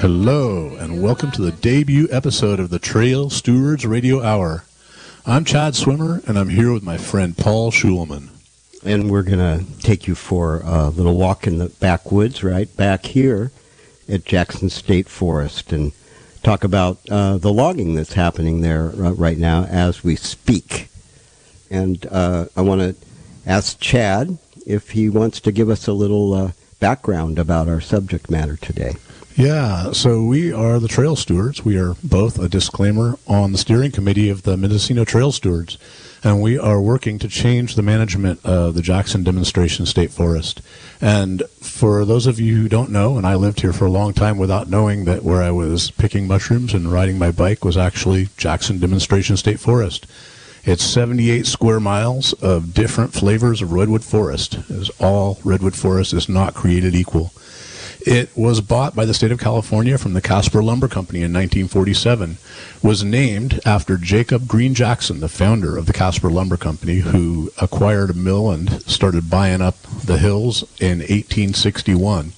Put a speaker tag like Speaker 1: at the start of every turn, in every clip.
Speaker 1: Hello, and welcome to the debut episode of the Trail Stewards Radio Hour. I'm Chad Swimmer, and I'm here with my friend Paul Schulman.
Speaker 2: and we're going to take you for a little walk in the backwoods, right back here at Jackson State Forest, and talk about uh, the logging that's happening there uh, right now as we speak. And uh, I want to ask Chad if he wants to give us a little uh, background about our subject matter today.
Speaker 1: Yeah, so we are the Trail Stewards. We are both a disclaimer on the steering committee of the Mendocino Trail Stewards, and we are working to change the management of the Jackson Demonstration State Forest. And for those of you who don't know, and I lived here for a long time without knowing that where I was picking mushrooms and riding my bike was actually Jackson Demonstration State Forest. It's 78 square miles of different flavors of redwood forest. As all redwood forest is not created equal. It was bought by the state of California from the Caspar Lumber Company in 1947. Was named after Jacob Green Jackson, the founder of the Caspar Lumber Company, who acquired a mill and started buying up the hills in 1861.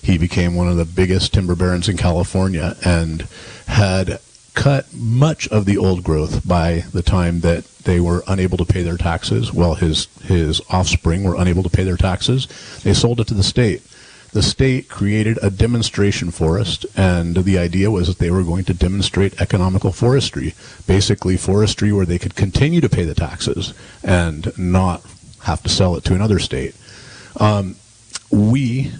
Speaker 1: He became one of the biggest timber barons in California and had cut much of the old growth by the time that they were unable to pay their taxes. Well, his his offspring were unable to pay their taxes. They sold it to the state. The state created a demonstration forest, and the idea was that they were going to demonstrate economical forestry, basically forestry where they could continue to pay the taxes and not have to sell it to another state. Um, we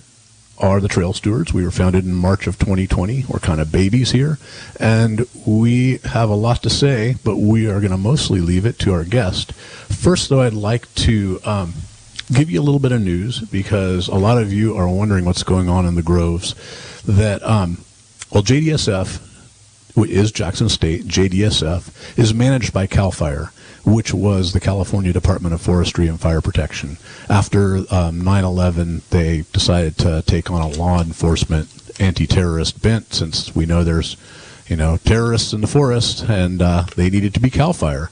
Speaker 1: are the Trail Stewards. We were founded in March of 2020. We're kind of babies here, and we have a lot to say, but we are going to mostly leave it to our guest. First, though, I'd like to um, give you a little bit of news because a lot of you are wondering what's going on in the groves. That um, well, JDSF is Jackson State, JDSF, is managed by CAL FIRE, which was the California Department of Forestry and Fire Protection. After um, 9/11, they decided to take on a law enforcement anti-terrorist bent, since we know there's, you know, terrorists in the forest, and uh, they needed to be CAL FIRE.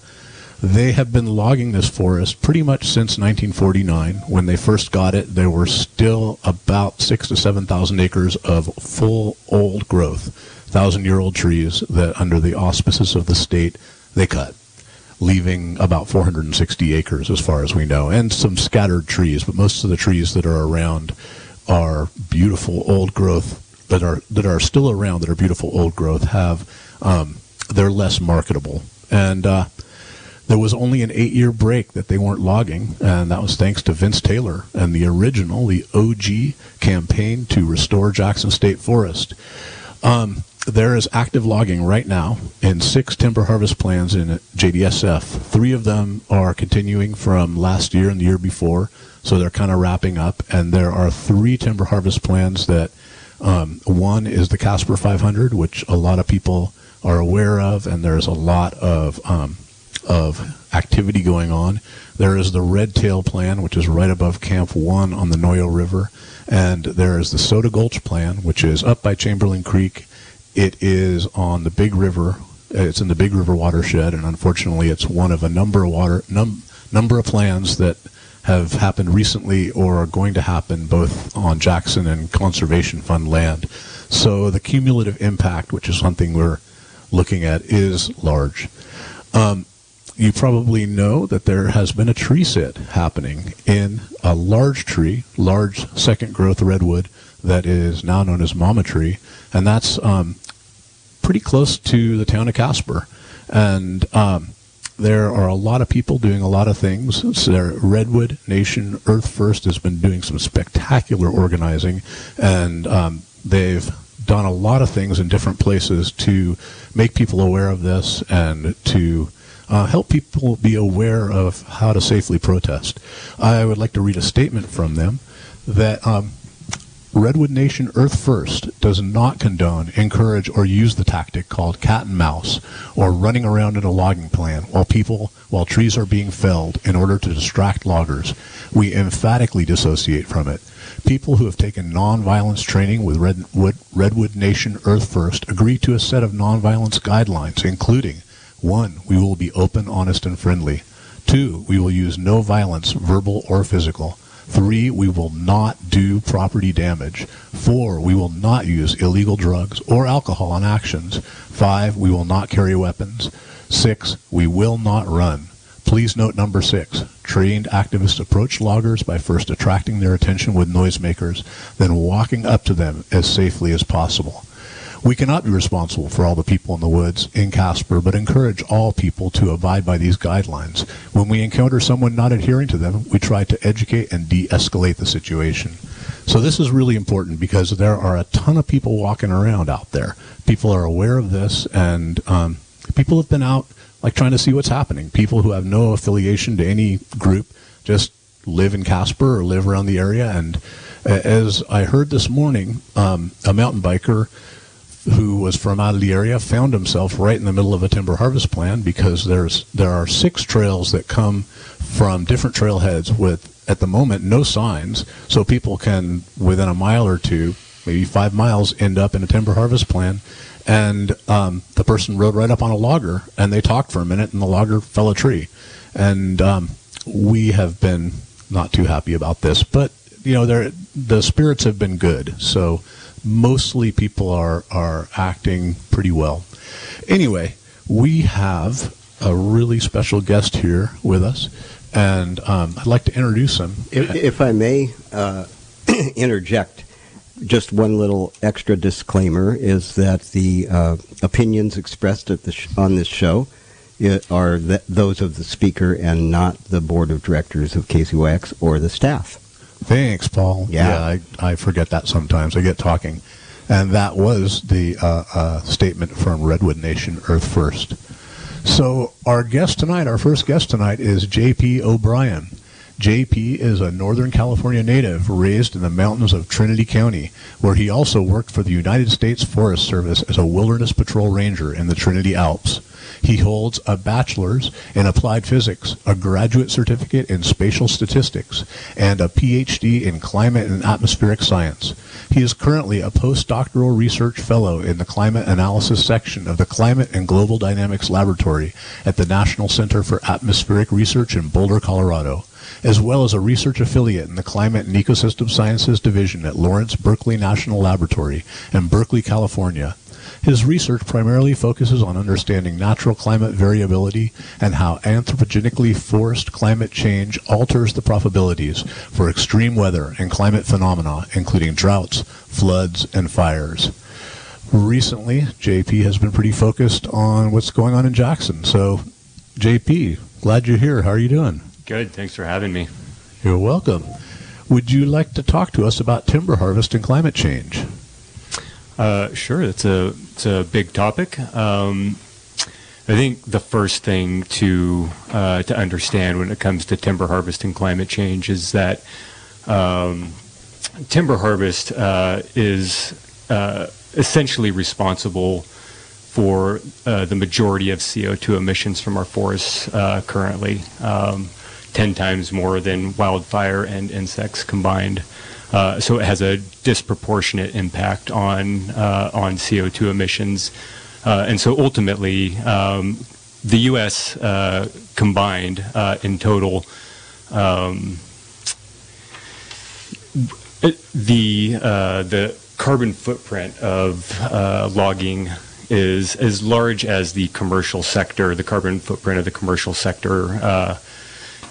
Speaker 1: They have been logging this forest pretty much since 1949. When they first got it, there were still about six to seven thousand acres of full old growth, thousand-year-old trees that, under the auspices of the state, they cut, leaving about 460 acres, as far as we know, and some scattered trees. But most of the trees that are around are beautiful old growth that are that are still around that are beautiful old growth have um, they're less marketable and. Uh, there was only an eight year break that they weren't logging, and that was thanks to Vince Taylor and the original, the OG campaign to restore Jackson State Forest. Um, there is active logging right now in six timber harvest plans in JDSF. Three of them are continuing from last year and the year before, so they're kind of wrapping up. And there are three timber harvest plans that um, one is the Caspar 500, which a lot of people are aware of, and there's a lot of um, of activity going on. There is the Red Tail Plan, which is right above Camp 1 on the Noyo River. And there is the Soda Gulch Plan, which is up by Chamberlain Creek. It is on the Big River. It's in the Big River watershed, and unfortunately, it's one of a number of water num, number of plans that have happened recently or are going to happen both on Jackson and Conservation Fund land. So the cumulative impact, which is something we're looking at, is large. Um, you probably know that there has been a tree sit happening in a large tree, large second growth redwood that is now known as Mama Tree, and that's um, pretty close to the town of Caspar. And um, there are a lot of people doing a lot of things. So there, Redwood Nation Earth First has been doing some spectacular organizing, and um, they've done a lot of things in different places to make people aware of this and to uh, help people be aware of how to safely protest. I would like to read a statement from them that um, Redwood Nation Earth First does not condone, encourage, or use the tactic called cat and mouse or running around in a logging plan while people, while trees are being felled in order to distract loggers. We emphatically dissociate from it. People who have taken nonviolence training with Redwood, Redwood Nation Earth First agree to a set of nonviolence guidelines, including one, we will be open, honest, and friendly. Two, we will use no violence, verbal or physical. Three, we will not do property damage. Four, we will not use illegal drugs or alcohol on actions. Five, we will not carry weapons. Six, we will not run. Please note number six. Trained activists approach loggers by first attracting their attention with noisemakers, then walking up to them as safely as possible. We cannot be responsible for all the people in the woods in Caspar, but encourage all people to abide by these guidelines. When we encounter someone not adhering to them, we try to educate and de-escalate the situation. So this is really important because there are a ton of people walking around out there. People are aware of this, and um, people have been out like trying to see what's happening. People who have no affiliation to any group just live in Caspar or live around the area. And as I heard this morning, um, a mountain biker who was from out of the area found himself right in the middle of a timber harvest plan because there's there are six trails that come from different trailheads with at the moment no signs. So people can within a mile or two maybe five miles end up in a timber harvest plan. And um, the person rode right up on a logger and they talked for a minute and the logger fell a tree. And um, we have been not too happy about this but you know the spirits have been good. So mostly people are are acting pretty well. Anyway, we have a really special guest here with us, and um, I'd like to introduce him.
Speaker 2: If, if I may uh, interject, just one little extra disclaimer is that the uh, opinions expressed sh- on this show are th- those of the speaker and not the board of directors of KZYX or the staff.
Speaker 1: Thanks, Paul.
Speaker 2: Yeah.
Speaker 1: I, I forget that sometimes. I get talking, and that was the uh, uh, statement from Redwood Nation, Earth First. So our guest tonight, our first guest tonight, is J.P. O'Brien. JP is a Northern California native raised in the mountains of Trinity County, where he also worked for the United States Forest Service as a wilderness patrol ranger in the Trinity Alps. He holds a bachelor's in applied physics, a graduate certificate in spatial statistics, and a PhD in climate and atmospheric science. He is currently a postdoctoral research fellow in the climate analysis section of the Climate and Global Dynamics Laboratory at the National Center for Atmospheric Research in Boulder, Colorado as well as a research affiliate in the Climate and Ecosystem Sciences Division at Lawrence Berkeley National Laboratory in Berkeley, California. His research primarily focuses on understanding natural climate variability and how anthropogenically forced climate change alters the probabilities for extreme weather and climate phenomena, including droughts, floods, and fires. Recently, JP has been pretty focused on what's going on in Jackson. So, JP, glad you're here. How are you doing?
Speaker 3: Good. Thanks for having me.
Speaker 1: You're welcome. Would you like to talk to us about timber harvest and climate change?
Speaker 3: Uh, sure. It's a it's a big topic. Um, I think the first thing to uh, to understand when it comes to timber harvest and climate change is that um, timber harvest uh, is uh, essentially responsible for uh, the majority of CO2 emissions from our forests uh, currently. Um, 10 times more than wildfire and insects combined. Uh, so it has a disproportionate impact on uh, on CO2 emissions, uh, and so ultimately, um, the U.S. uh, combined uh, in total. Um, the uh, the carbon footprint of logging is as large as the commercial sector, the carbon footprint of the commercial sector,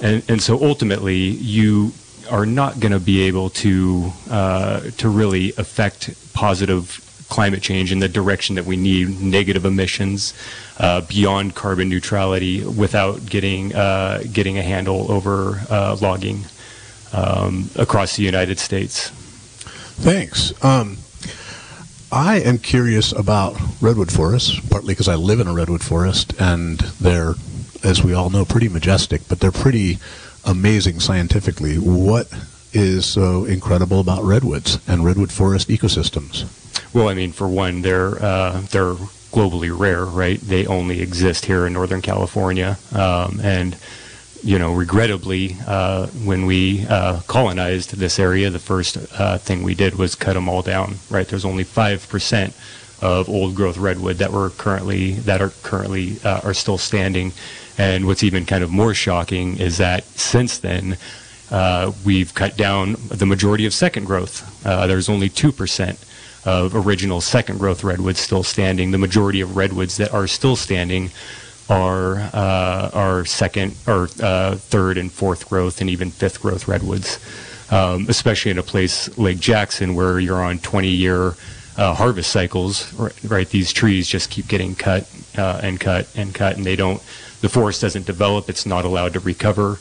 Speaker 3: and and so ultimately you are not going to be able to uh, to really affect positive climate change in the direction that we need negative emissions uh, beyond carbon neutrality without getting uh, getting a handle over uh, logging um, across the United States.
Speaker 1: Thanks. Um, I am curious about redwood forests, partly because I live in a redwood forest, and they're, as we all know, pretty majestic, but they're pretty amazing scientifically. What is so incredible about redwoods and redwood forest ecosystems?
Speaker 3: Well, I mean, for one, they're uh, they're globally rare, right? They only exist here in Northern California, um, and you know, regrettably, uh, when we uh, colonized this area, the first uh, thing we did was cut them all down. Right? There's only five percent of old growth redwood that were currently that are currently uh, are still standing. And what's even kind of more shocking is that since then, uh, we've cut down the majority of second growth. Uh, there's only 2% of original second growth redwoods still standing. The majority of redwoods that are still standing are uh, are second or uh, third and fourth growth and even fifth growth redwoods, um, especially in a place like Jackson where you're on 20 year uh, harvest cycles. Right, right, these trees just keep getting cut uh, and cut and cut, and they don't. The forest doesn't develop; it's not allowed to recover.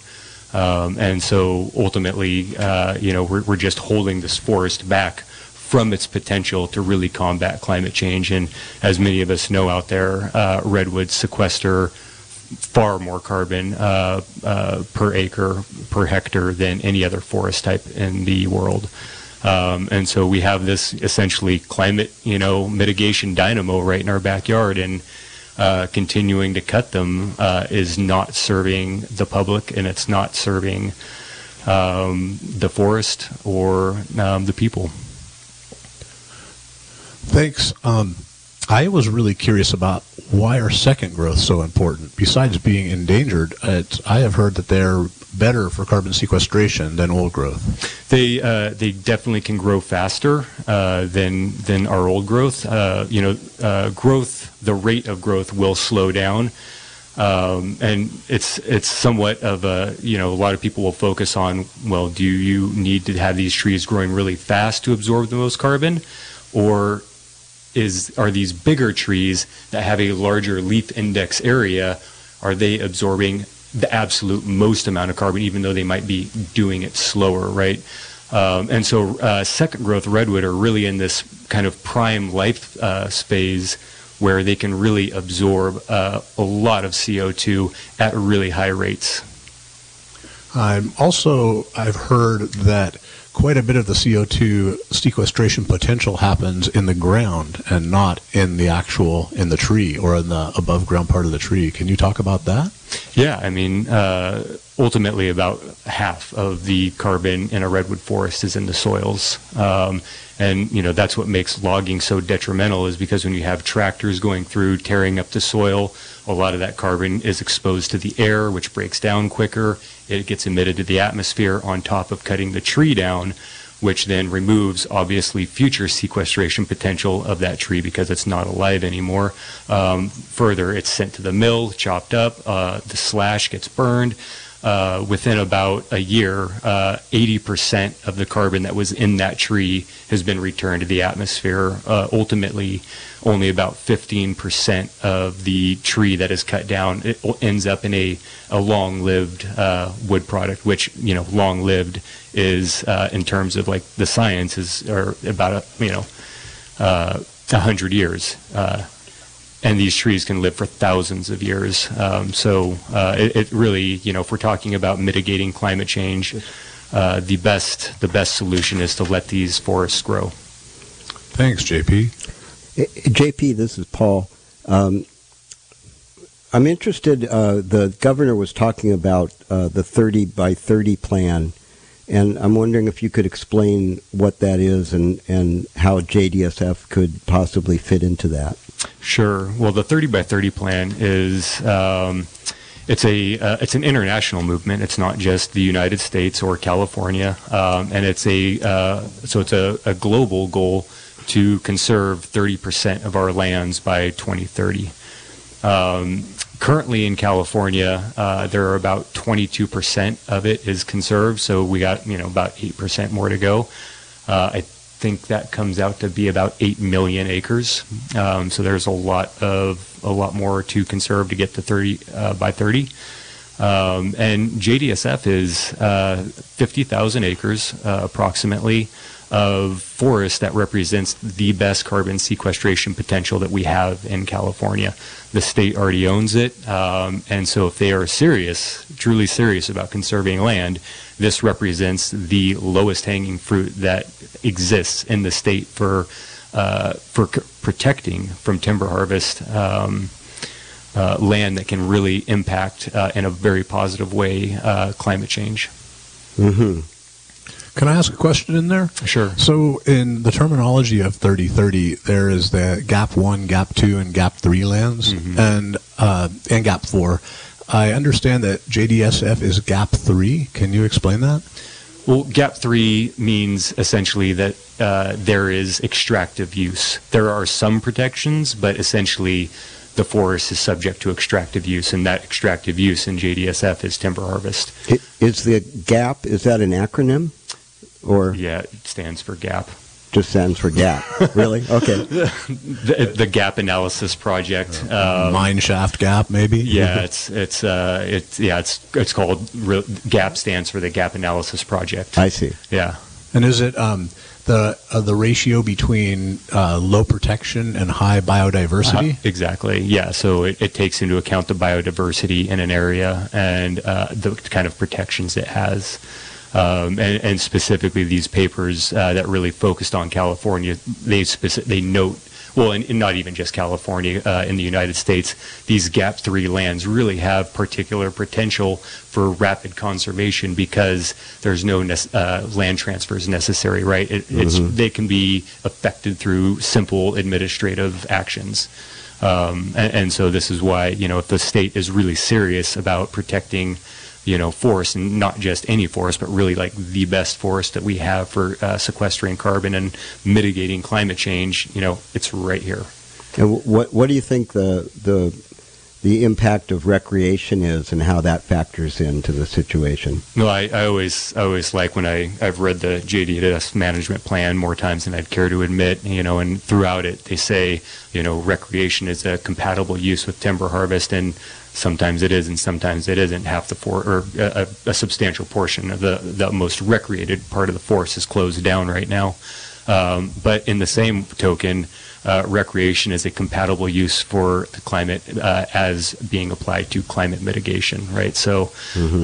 Speaker 3: Um, and so ultimately, uh, you know, we're, we're just holding this forest back from its potential to really combat climate change. And as many of us know out there, uh, redwoods sequester far more carbon uh, uh, per acre, per hectare than any other forest type in the world. Um, and so we have this essentially climate, you know, mitigation dynamo right in our backyard, and uh, continuing to cut them uh, is not serving the public, and it's not serving um, the forest or um, the people.
Speaker 1: Thanks. Um, I was really curious about why are second growth so important? Besides being endangered, I have heard that they're better for carbon sequestration than old growth.
Speaker 3: They uh, they definitely can grow faster uh, than than our old growth. Uh, you know, uh, growth the rate of growth will slow down. Um, and it's it's somewhat of a you know a lot of people will focus on well do you need to have these trees growing really fast to absorb the most carbon or is are these bigger trees that have a larger leaf index area are they absorbing the absolute most amount of carbon even though they might be doing it slower right um, and so uh, second growth redwood are really in this kind of prime life uh, phase where they can really absorb uh, a lot of CO2 at really high rates.
Speaker 1: I'm also I've heard that quite a bit of the CO2 sequestration potential happens in the ground and not in the actual in the tree or in the above ground part of the tree. Can you talk about that?
Speaker 3: Yeah, I mean, uh, ultimately, about half of the carbon in a redwood forest is in the soils. Um, and you know that's what makes logging so detrimental is because when you have tractors going through tearing up the soil a lot of that carbon is exposed to the air which breaks down quicker it gets emitted to the atmosphere on top of cutting the tree down which then removes obviously future sequestration potential of that tree because it's not alive anymore. Um, further it's sent to the mill chopped up uh, the slash gets burned uh, within about a year, uh, 80% of the carbon that was in that tree has been returned to the atmosphere. Uh, ultimately, only about 15% of the tree that is cut down ends up in a, a long-lived uh, wood product, which, you know, long-lived is, uh, in terms of like the science, is or about, a, you know, uh, 100 years and these trees can live for thousands of years. Um, so uh, it, it, really, you know, if we're talking about mitigating climate change, uh, the best the best solution is to let these forests grow.
Speaker 1: Thanks, JP.
Speaker 2: JP, this is Paul. Um, I'm interested. Uh, the governor was talking about uh, the 30 by 30 plan, and I'm wondering if you could explain what that is and, and how JDSF could possibly fit into that.
Speaker 3: Sure. Well, the 30 by 30 plan is um, it's a uh, it's an international movement. It's not just the United States or California, um, and it's a uh, so it's a, a, global goal to conserve 30% of our lands by 2030. Um, currently in California, uh, there are about 22% of it is conserved, so we got you know about 8% more to go. Uh, I think that comes out to be about eight million acres. Um, so there's a lot of a lot more to conserve to get to 30 uh, by 30. Um, and JDSF is uh, 50,000 acres uh, approximately of forest that represents the best carbon sequestration potential that we have in California. The state already owns it, um, and so if they are serious, truly serious about conserving land, this represents the lowest hanging fruit that exists in the state for uh, for c- protecting from timber harvest um, uh, land that can really impact uh, in a very positive way uh, climate change.
Speaker 2: Mm-hmm.
Speaker 1: Can I ask a question in there?
Speaker 3: Sure.
Speaker 1: So, in the terminology of 3030, there is the Gap 1, Gap 2, and Gap 3 lands, and, uh, and Gap 4. I understand that JDSF is Gap 3. Can you explain that?
Speaker 3: Well, GAP 3 means essentially that uh, there is extractive use. There are some protections, but essentially the forest is subject to extractive use, and that extractive use in JDSF is timber harvest.
Speaker 2: I- Is the GAP, is that an acronym? Or
Speaker 3: Yeah, it stands for GAP.
Speaker 2: just stands for GAP? really? Okay.
Speaker 3: The, the GAP Analysis Project. Um,
Speaker 1: Mine shaft gap, maybe?
Speaker 3: yeah, it's it's uh, it's yeah, it's it's called re- GAP stands for the Gap Analysis Project.
Speaker 2: I see.
Speaker 3: yeah.
Speaker 1: And is it um, the uh, the ratio between uh, low protection and high biodiversity?
Speaker 3: Uh, exactly. Yeah. So it, it takes into account the biodiversity in an area and uh, the kind of protections it has. Um, and, and specifically, these papers uh, that really focused on California, they speci- they note, well, and, and not even just California, uh, in the United States, these GAP 3 lands really have particular potential for rapid conservation because there's no nec- uh, land transfers necessary, right? It, it's, they can be affected through simple administrative actions. Um, and, and so this is why, you know, if the state is really serious about protecting, you know, forests and not just any forest, but really like the best forest that we have for uh, sequestering carbon and mitigating climate change, you know, it's right here.
Speaker 2: And what what do you think the the the impact of recreation is, and how that factors into the situation?
Speaker 3: No, I, I always I always like when I I've read the JDS management plan more times than I'd care to admit. You know, and throughout it they say you know recreation is a compatible use with timber harvest, and sometimes it is, and sometimes it isn't. Half the for or a, a a substantial portion of the the most recreated part of the forest is closed down right now. Um, but in the same token, uh, recreation is a compatible use for the climate uh, as being applied to climate mitigation, right? So,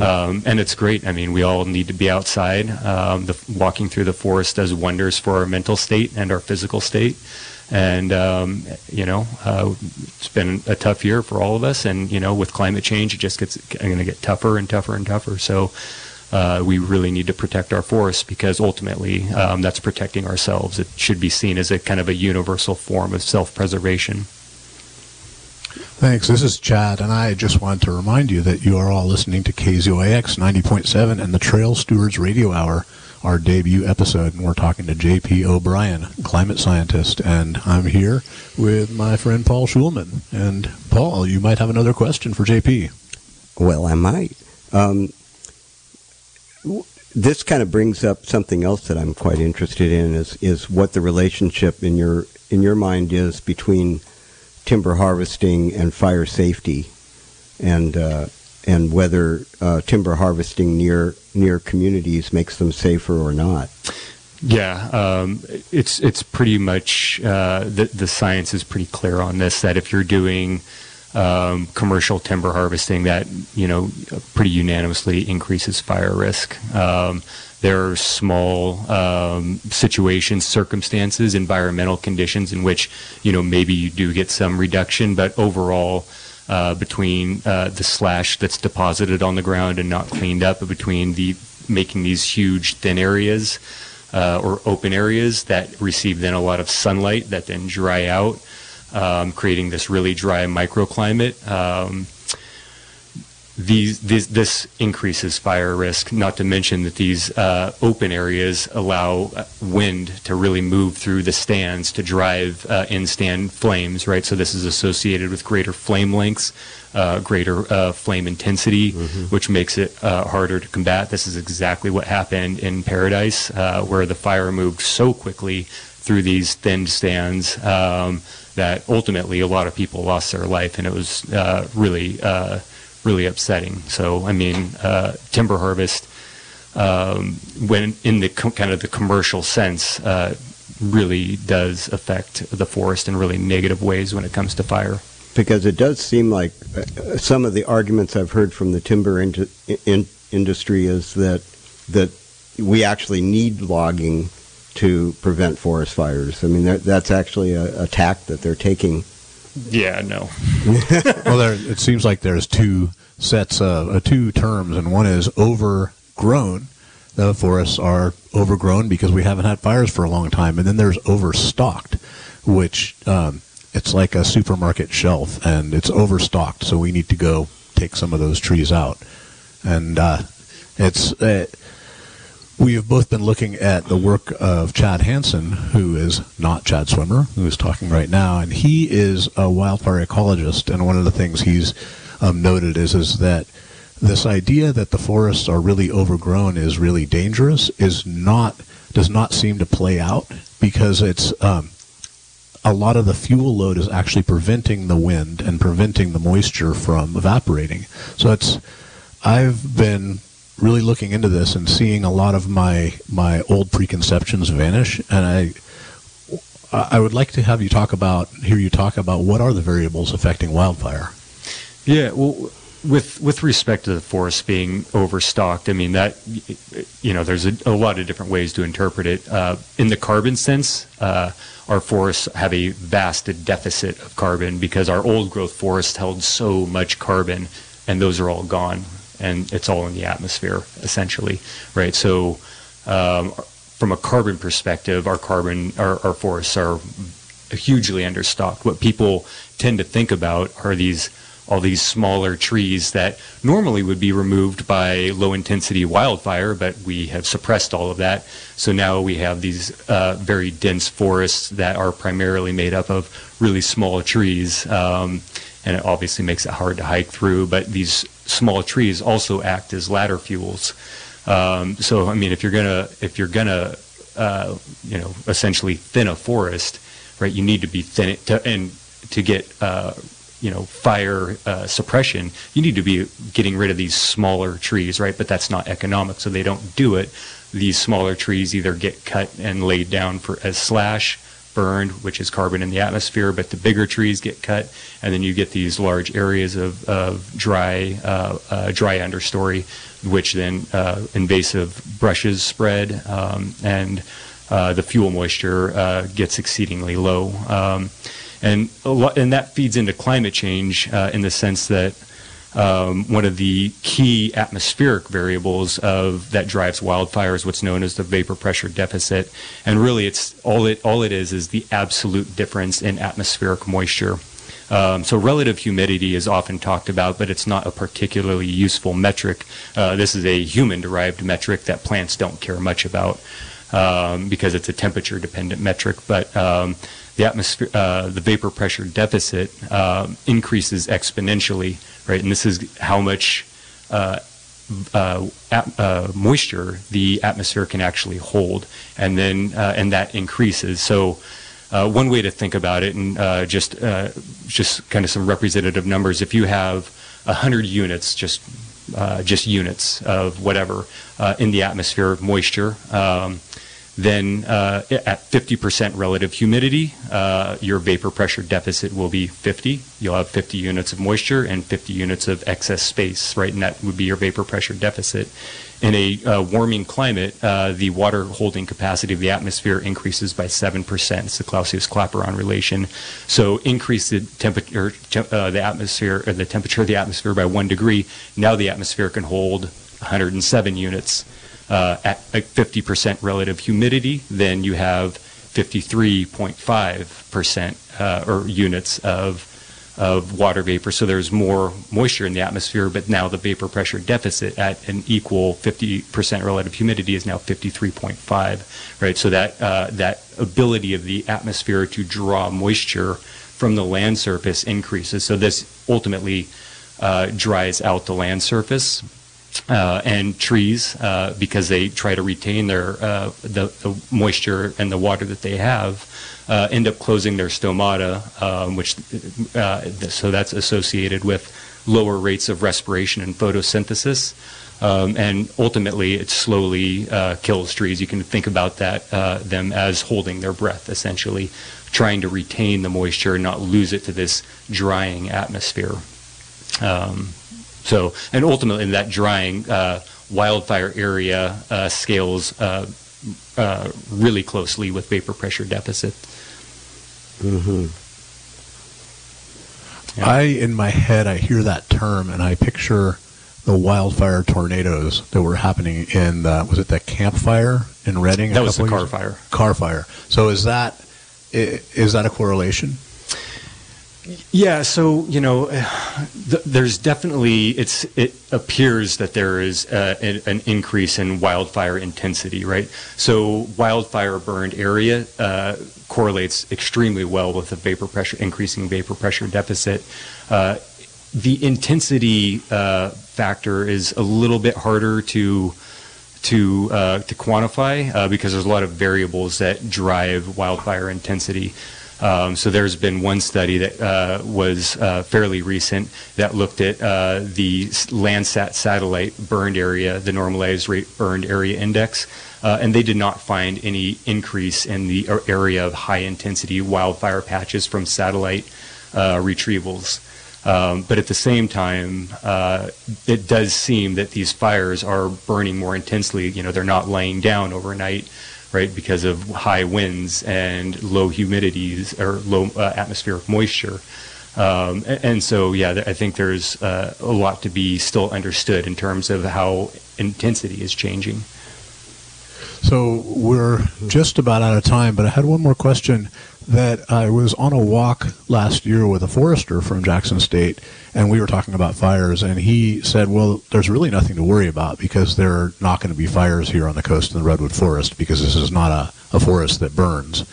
Speaker 3: um, and it's great. I mean, we all need to be outside. Um, the, walking through the forest does wonders for our mental state and our physical state. And um, you know, uh, it's been a tough year for all of us. And you know, with climate change, it just gets going to get tougher and tougher and tougher. So. Uh, we really need to protect our forests because ultimately um, that's protecting ourselves. It should be seen as a kind of a universal form of self-preservation.
Speaker 1: Thanks. This is Chad, and I just wanted to remind you that you are all listening to KZYX 90.7 and the Trail Stewards Radio Hour, our debut episode. And we're talking to J.P. O'Brien, climate scientist. And I'm here with my friend Paul Schulman. And Paul, you might have another question for J.P.
Speaker 2: Well, I might. Um, this kind of brings up something else that I'm quite interested in is is what the relationship in your in your mind is between timber harvesting and fire safety, and uh, and whether uh, timber harvesting near near communities makes them safer or not.
Speaker 3: Yeah, um, it's it's pretty much uh, the the science is pretty clear on this. That if you're doing um, commercial timber harvesting, that you know pretty unanimously increases fire risk. Um, there are small um, situations, circumstances, environmental conditions in which you know maybe you do get some reduction, but overall. Uh, between uh, the slash that's deposited on the ground and not cleaned up, between the making these huge thin areas, uh, or open areas that receive then a lot of sunlight that then dry out, um, creating this really dry microclimate. Um, these, this, this increases fire risk, not to mention that these uh, open areas allow uh, wind to really move through the stands to drive uh, in stand flames, right? So this is associated with greater flame lengths, uh, greater uh, flame intensity, which makes it uh, harder to combat. This is exactly what happened in Paradise, uh, where the fire moved so quickly through these thin stands um, that ultimately a lot of people lost their life, and it was uh, really, uh, really upsetting. So, I mean, uh, timber harvest, um, when in the kind of the commercial sense, uh, really does affect the forest in really negative ways when it comes to fire.
Speaker 2: because it does seem like uh, some of the arguments I've heard from the timber in, in, industry is that that we actually need logging to prevent forest fires. I mean, that, that's actually a, a tack that they're taking.
Speaker 3: Yeah, no.
Speaker 1: well, there, it seems like there's two sets of uh, two terms, and one is overgrown, the forests are overgrown because we haven't had fires for a long time, and then there's overstocked, which um, it's like a supermarket shelf, and it's overstocked. So we need to go take some of those trees out, and uh, it's. Uh, we have both been looking at the work of Chad Hansen, who is not Chad Swimmer, who is talking right now, and he is a wildfire ecologist. And one of the things he's um, noted is is that this idea that the forests are really overgrown is really dangerous is not does not seem to play out because it's um, a lot of the fuel load is actually preventing the wind and preventing the moisture from evaporating. So it's I've been really looking into this and seeing a lot of my my old preconceptions vanish and I I would like to have you talk about hear you talk about what are the variables affecting wildfire.
Speaker 3: Yeah, well, with with respect to the forest being overstocked, I mean that you know there's a, a lot of different ways to interpret it. Uh, in the carbon sense, uh, our forests have a vast deficit of carbon because our old growth forests held so much carbon, and those are all gone, and it's all in the atmosphere essentially, right? So. Um, from a carbon perspective, our carbon, our, our forests are hugely understocked. What people tend to think about are these all these smaller trees that normally would be removed by low intensity wildfire, but we have suppressed all of that. So now we have these uh, very dense forests that are primarily made up of really small trees. Um, and it obviously makes it hard to hike through, but these small trees also act as ladder fuels. Um, so, I mean, if you're gonna, if you're gonna, uh, you know, essentially thin a forest, right, you need to be thin it to, and to get, uh, you know, fire uh, suppression, you need to be getting rid of these smaller trees, right? But that's not economic, so they don't do it. These smaller trees either get cut and laid down for as slash, burned, which is carbon in the atmosphere, but the bigger trees get cut, and then you get these large areas of, of dry, uh, uh, dry understory, which then uh, invasive brushes spread, um, and uh, the fuel moisture uh, gets exceedingly low. Um, and, and that feeds into climate change uh, in the sense that um, one of the key atmospheric variables of that drives wildfire is what's known as the vapor pressure deficit, and really, it's all it all it is is the absolute difference in atmospheric moisture. Um, so relative humidity is often talked about, but it's not a particularly useful metric. Uh, this is a human-derived metric that plants don't care much about um, because it's a temperature-dependent metric. But um, the atmosphere, uh, the vapor pressure deficit um, increases exponentially, right? And this is how much uh, uh, uh, moisture the atmosphere can actually hold, and then uh, and that increases. So. Uh, one way to think about it, and uh, just just kind of some representative numbers. If you have hundred units, just just units of whatever in the atmosphere moisture, um, then uh, at 50% relative humidity, uh, your vapor pressure deficit will be 50. You'll have 50 units of moisture and 50 units of excess space, right? And that would be your vapor pressure deficit. In a uh, warming climate, uh, the water holding capacity of the atmosphere increases by 7%. It's the Clausius-Clapeyron relation. So increase the temperature, uh, the atmosphere, or the temperature of the atmosphere by one degree. Now the atmosphere can hold 107 units uh, at like 50% relative humidity, then you have 53.5% uh, or units of of water vapor. So there's more moisture in the atmosphere, but now the vapor pressure deficit at an equal 50% relative humidity is now 53.5. Right. So that uh, that ability of the atmosphere to draw moisture from the land surface increases. So this ultimately uh, dries out the land surface uh, and trees uh, because they try to retain their uh, the, the, moisture and the water that they have uh, end up closing their stomata, um, which uh, so that's associated with lower rates of respiration and photosynthesis. Um, and ultimately, it slowly uh, kills trees. You can think about that them as holding their breath, essentially, trying to retain the moisture and not lose it to this drying atmosphere. Um, so, and ultimately, that drying uh, wildfire area uh, scales uh, uh, really closely with vapor pressure deficit.
Speaker 2: Mm-hmm.
Speaker 1: I, in my head, I hear that term and I picture the wildfire tornadoes that were happening in the, was it that campfire in Redding?
Speaker 3: That was the car
Speaker 1: years-
Speaker 3: fire.
Speaker 1: Carr fire. So is that is that a correlation?
Speaker 3: Yeah, so you know, th- there's definitely it's it appears that there is uh, an, increase in wildfire intensity, right? So wildfire burned area uh, correlates extremely well with the vapor pressure increasing vapor pressure deficit. Uh, the intensity uh, factor is a little bit harder to to uh, to quantify because there's a lot of variables that drive wildfire intensity. Um, so there's been one study that uh, was uh, fairly recent that looked at uh, the Landsat satellite burned area, the normalized rate burned area index, uh, and they did not find any increase in the area of high intensity wildfire patches from satellite uh, retrievals. Um, but at the same time, uh, it does seem that these fires are burning more intensely. You know, they're not laying down overnight, right, because of high winds and low humidities or low uh, atmospheric moisture. Um, a- and, so, yeah, I think there's uh, a lot to be still understood in terms of how intensity is changing.
Speaker 1: So we're just about out of time, but I had one more question. That I was on a walk last year with a forester from Jackson State, and we were talking about fires, and he said, "Well, there's really nothing to worry about because there are not going to be fires here on the coast in the redwood forest because this is not a, a forest that burns,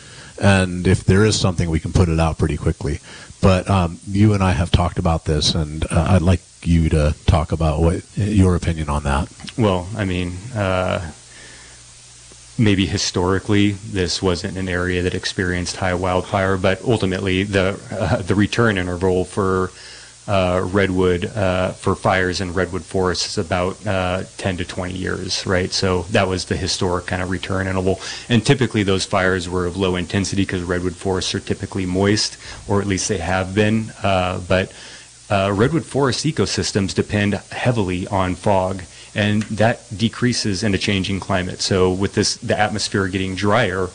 Speaker 1: and if there is something, we can put it out pretty quickly." But um, you and I have talked about this, and uh, I'd like you to talk about what your opinion on that.
Speaker 3: Well, I mean, uh, maybe historically this wasn't an area that experienced high wildfire, but ultimately the uh, the return interval for uh, redwood uh, for fires in redwood forests is about uh, 10 to 20 years, right? So that was the historic kind of return interval, and typically those fires were of low intensity because redwood forests are typically moist, or at least they have been, uh, but. Uh, redwood forest ecosystems depend heavily on fog, and that decreases in a changing climate. So, with this, the atmosphere getting drier,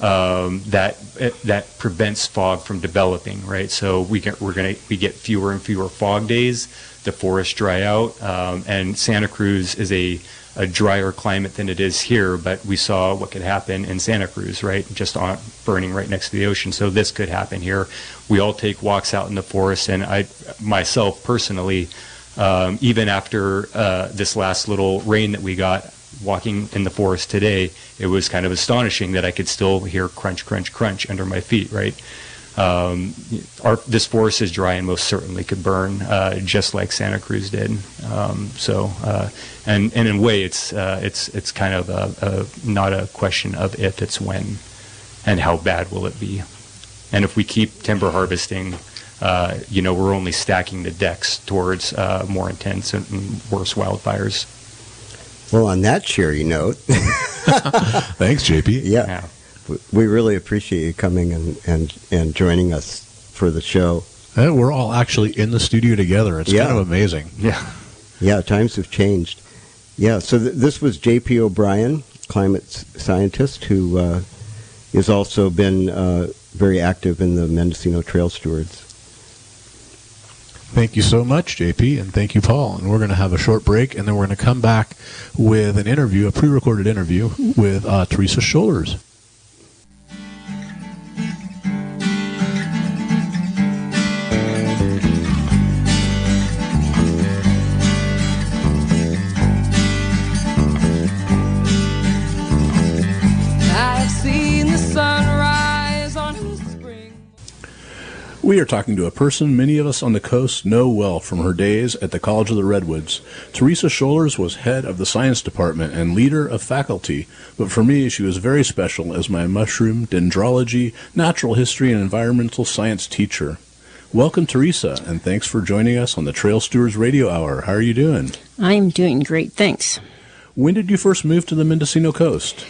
Speaker 3: um, that that prevents fog from developing. Right. So we get we're gonna we get fewer and fewer fog days. The forests dry out, um, and Santa Cruz is a a drier climate than it is here, but we saw what could happen in Santa Cruz, right? Just on burning right next to the ocean. So this could happen here. We all take walks out in the forest, and I myself personally, um, even after uh, this last little rain that we got, walking in the forest today, it was kind of astonishing that I could still hear crunch, crunch, crunch under my feet, right? Um, our, this forest is dry and most certainly could burn, uh, just like Santa Cruz did. Um, so, uh, and, and in a way, it's uh, it's it's kind of a, a, not a question of if, it's when, and how bad will it be. And if we keep timber harvesting, uh, you know, we're only stacking the decks towards uh, more intense and worse wildfires.
Speaker 2: Well, on that cheery note,
Speaker 1: Thanks, JP.
Speaker 2: yeah,
Speaker 3: Yeah.
Speaker 2: we really appreciate you coming and, and, and joining us for the show.
Speaker 1: Uh, we're all actually in the studio together. It's
Speaker 2: Yeah.
Speaker 1: kind of amazing.
Speaker 3: Yeah.
Speaker 2: Yeah, times have changed. Yeah, so th- this was J.P. O'Brien, climate s- scientist, who uh, has also been uh, very active in the Mendocino Trail Stewards.
Speaker 1: Thank you so much, JP, and thank you, Paul. And we're going to have a short break, and then we're going to come back with an interview, a pre-recorded interview with uh, Teresa
Speaker 4: Sholars.
Speaker 1: We are talking to a person many of us on the coast know well from her days at the College of the Redwoods. Teresa Sholars was head of the science department and leader of faculty, but for me, she was very special as my mushroom, dendrology, natural history, and environmental science teacher. Welcome, Teresa, and thanks for joining us on the Trail Stewards Radio Hour. How are you doing?
Speaker 5: I'm doing great, thanks.
Speaker 1: When did you first move to the Mendocino coast?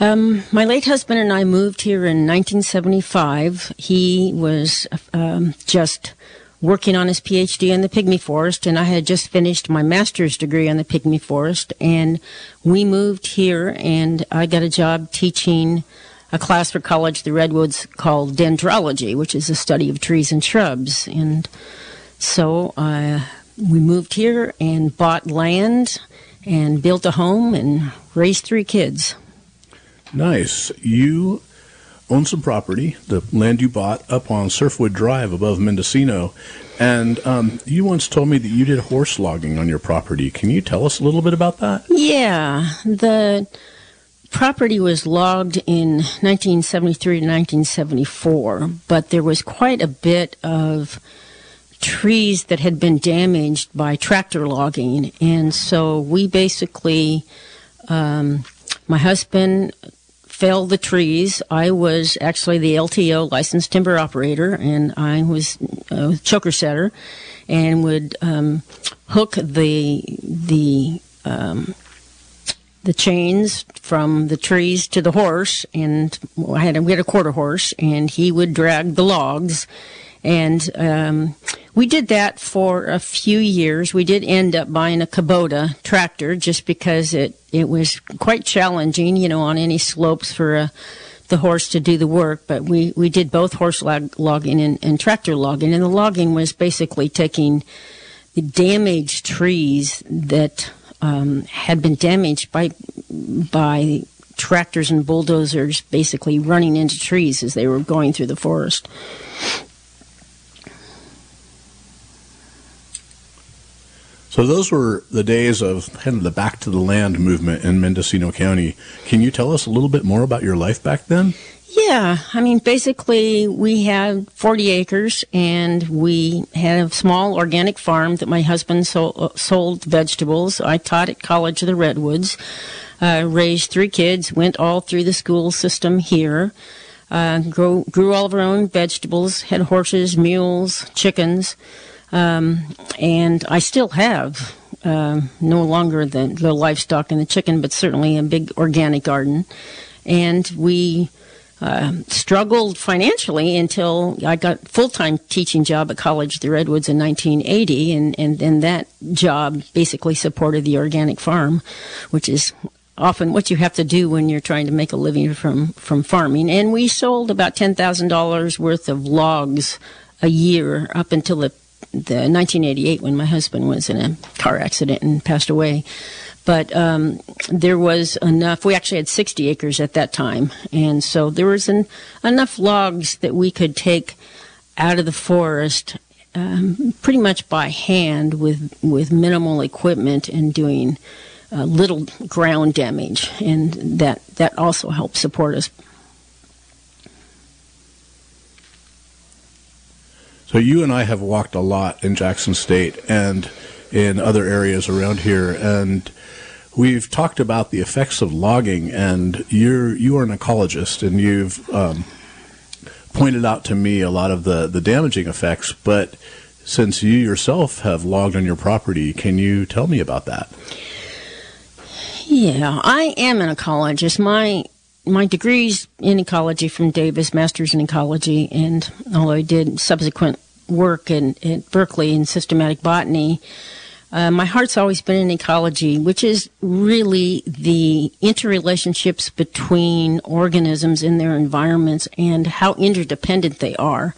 Speaker 5: Um, my late husband and I moved here in 1975. He was um, just working on his PhD in the pygmy forest, and I had just finished my master's degree on the pygmy forest. And we moved here, and I got a job teaching a class for College the Redwoods called dendrology, which is the study of trees and shrubs. And so I we moved here and bought land and built a home and raised three kids.
Speaker 1: Nice. You own some property, the land you bought up on Surfwood Drive above Mendocino, and um, you once told me that you did horse logging on your property. Can you tell us a little bit about that?
Speaker 5: Yeah, the property was logged in 1973 to 1974, but there was quite a bit of trees that had been damaged by tractor logging, and so we basically, um, my husband felled the trees. I was actually the LTO licensed timber operator, and I was a choker setter, and would um, hook the the um, the chains from the trees to the horse, and I had we had a quarter horse, and he would drag the logs, and um, we did that for a few years. We did end up buying a Kubota tractor just because it it was quite challenging, you know, on any slopes for a the horse to do the work, but we, we did both horse log, logging and, and tractor logging. And the logging was basically taking the damaged trees that um, had been damaged by by tractors and bulldozers, basically running into trees as they were going through the forest.
Speaker 1: So those were the days of kind of the back to the land movement in Mendocino County. Can you tell us a little bit more about your life back then?
Speaker 5: Yeah, I mean, basically, we had 40 acres and we had a small organic farm that my husband sold, uh, sold vegetables. I taught at College of the Redwoods, uh, raised three kids, went all through the school system here, uh, grew, grew all of our own vegetables, had horses, mules, chickens, um, and I still have. Um, no longer the, the livestock and the chicken, but certainly a big organic garden. And we uh, struggled financially until I got full time teaching job at College the Redwoods in 1980, and and then that job basically supported the organic farm, which is often what you have to do when you're trying to make a living from from farming. And we sold about ten thousand dollars worth of logs a year up until the the 1988 when my husband was in a car accident and passed away but um, there was enough. We actually had 60 acres at that time, and so there was an, enough logs that we could take out of the forest, um, pretty much by hand with with minimal equipment and doing uh, little ground damage, and that that also helped support us.
Speaker 1: So you and I have walked a lot in Jackson State and in other areas around here, and we've talked about the effects of logging. And you're you are an ecologist, and you've um, pointed out to me a lot of the the damaging effects. But since you yourself have logged on your property, can you tell me about that?
Speaker 5: Yeah, I am an ecologist. My my degrees in ecology from Davis, master's in ecology, and although I did subsequent work in, at Berkeley in systematic botany, uh, my heart's always been in ecology, which is really the interrelationships between organisms in their environments and how interdependent they are.